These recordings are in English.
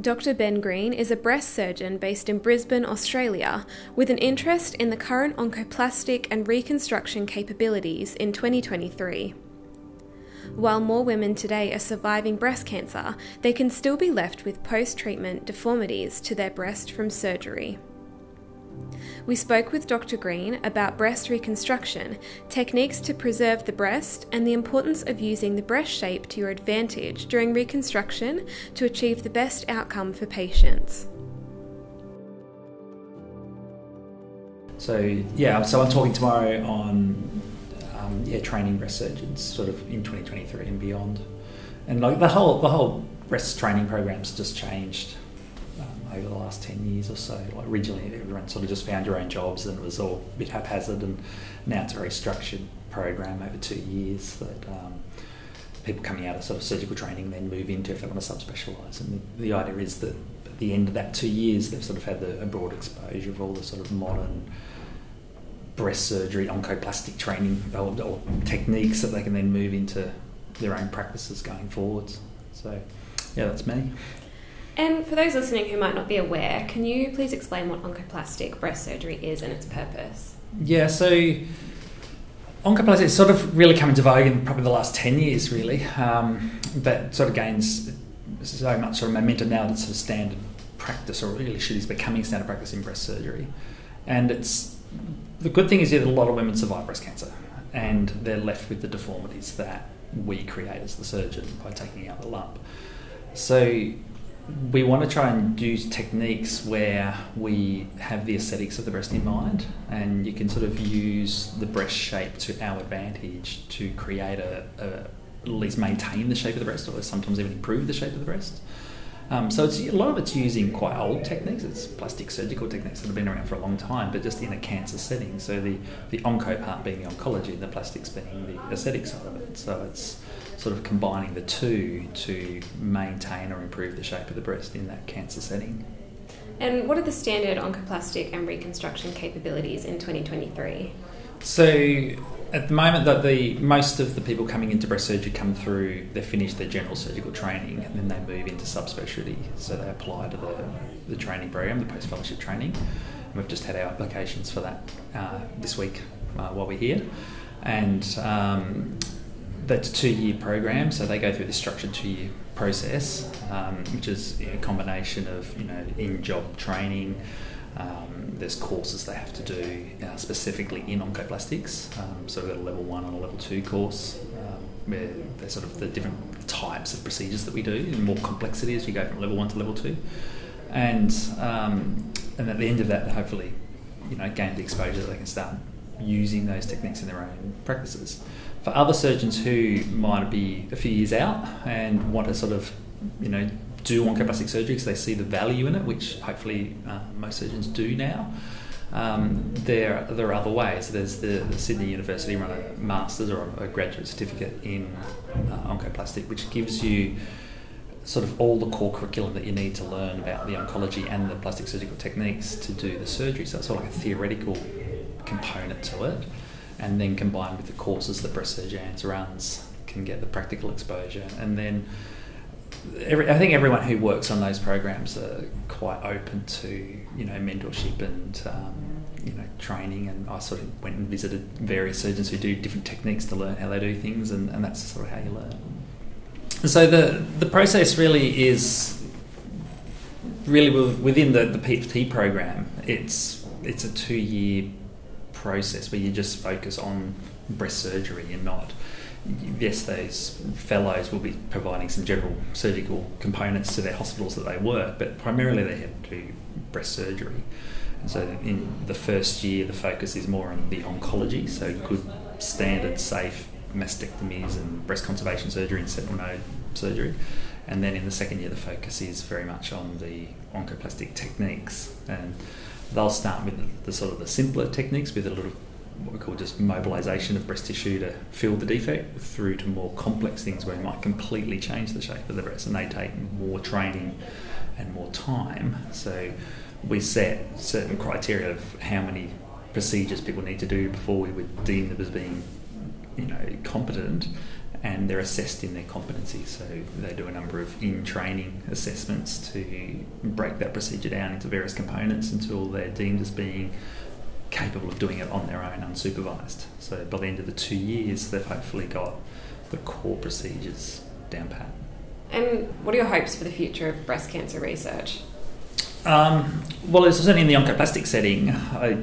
Dr. Ben Green is a breast surgeon based in Brisbane, Australia, with an interest in the current oncoplastic and reconstruction capabilities in 2023. While more women today are surviving breast cancer, they can still be left with post treatment deformities to their breast from surgery. We spoke with Dr. Green about breast reconstruction, techniques to preserve the breast, and the importance of using the breast shape to your advantage during reconstruction to achieve the best outcome for patients. So yeah, so I'm talking tomorrow on um, yeah training breast surgeons sort of in 2023 and beyond, and like the whole the whole breast training program's just changed over the last 10 years or so. Like originally, everyone sort of just found your own jobs and it was all a bit haphazard, and now it's a very structured program over two years that um, people coming out of sort of surgical training then move into if they want to subspecialise. And the, the, idea is that at the end of that two years, they've sort of had the, a broad exposure of all the sort of modern breast surgery, oncoplastic training or, or techniques that they can then move into their own practices going forwards. So, yeah, that's me. And for those listening who might not be aware, can you please explain what oncoplastic breast surgery is and its purpose? Yeah, so oncoplastic is sort of really come into vogue in probably the last 10 years, really. Um, that sort of gains so much sort of momentum now that sort of standard practice, or really should is becoming standard practice in breast surgery. And it's the good thing is that a lot of women survive breast cancer and they're left with the deformities that we create as the surgeon by taking out the lump. So we want to try and use techniques where we have the aesthetics of the breast in mind, and you can sort of use the breast shape to our advantage to create a, a at least maintain the shape of the breast, or sometimes even improve the shape of the breast. Um, so it's a lot of it's using quite old techniques. It's plastic surgical techniques that have been around for a long time, but just in a cancer setting. So the the onco part being the oncology, and the plastics being the aesthetic side of it. So it's sort of combining the two to maintain or improve the shape of the breast in that cancer setting. And what are the standard oncoplastic and reconstruction capabilities in 2023? So at the moment that the most of the people coming into breast surgery come through they finish their general surgical training and then they move into subspecialty so they apply to the, the training program the post fellowship training and we've just had our applications for that uh, this week uh, while we're here and um, that's a two year program, so they go through this structured two year process, um, which is a combination of you know in job training. Um, there's courses they have to do uh, specifically in oncoplastics. Um, so we've got a level one and a level two course um, where there's sort of the different types of procedures that we do and more complexity as you go from level one to level two. And um, and at the end of that, hopefully, you know, gain the exposure that they can start using those techniques in their own practices for other surgeons who might be a few years out and want to sort of, you know, do oncoplastic surgery because they see the value in it, which hopefully uh, most surgeons do now. Um, there, there are other ways. There's the, the, Sydney University run a master's or a graduate certificate in uh, oncoplastic, which gives you sort of all the core curriculum that you need to learn about the oncology and the plastic surgical techniques to do the surgery. So it's sort of like a theoretical component to it and then combined with the courses that Breast Surgeons runs can get the practical exposure. And then every, I think everyone who works on those programs are quite open to you know mentorship and um, you know training. And I sort of went and visited various surgeons who do different techniques to learn how they do things and, and that's sort of how you learn. So the the process really is really within the, the PFT program. It's it's a two year process where you just focus on breast surgery and not yes, those fellows will be providing some general surgical components to their hospitals that they work, but primarily they have to do breast surgery. And so in the first year, the focus is more on the oncology, so good, standard, safe mastectomies and breast conservation surgery and sentinel node surgery. And then in the second year, the focus is very much on the oncoplastic techniques. And they'll start with the, sort of the simpler techniques with a little what we call just mobilisation of breast tissue to fill the defect through to more complex things where we might completely change the shape of the breast and they take more training and more time. So we set certain criteria of how many procedures people need to do before we would deem them as being you know competent and they're assessed in their competency. So they do a number of in training assessments to break that procedure down into various components until they're deemed as being capable of doing it on their own, unsupervised. So by the end of the two years, they've hopefully got the core procedures down pat. And what are your hopes for the future of breast cancer research? Um, well, certainly in the oncoplastic setting, I,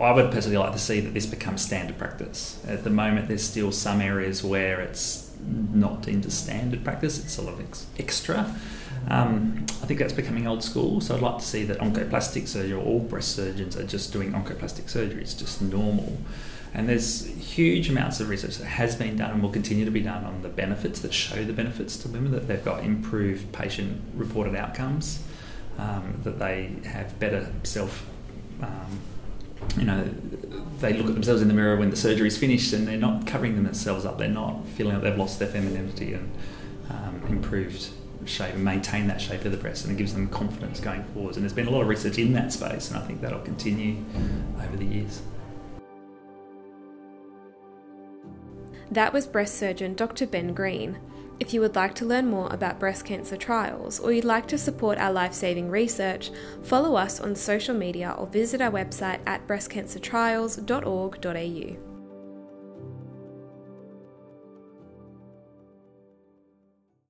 I would personally like to see that this becomes standard practice. At the moment, there's still some areas where it's not into standard practice, it's sort of ex- extra. Um, I think that's becoming old school, so I'd like to see that oncoplastic surgery all breast surgeons are just doing oncoplastic surgery. It's just normal. And there's huge amounts of research that has been done and will continue to be done on the benefits that show the benefits to women, that they've got improved patient reported outcomes, um, that they have better self um, you know, they look at themselves in the mirror when the surgery is finished and they're not covering themselves up. They're not feeling like they've lost their femininity and um, improved shape and maintain that shape of the breast, and it gives them confidence going forwards. And there's been a lot of research in that space, and I think that'll continue over the years. That was breast surgeon Dr. Ben Green. If you would like to learn more about breast cancer trials or you'd like to support our life saving research, follow us on social media or visit our website at breastcancertrials.org.au.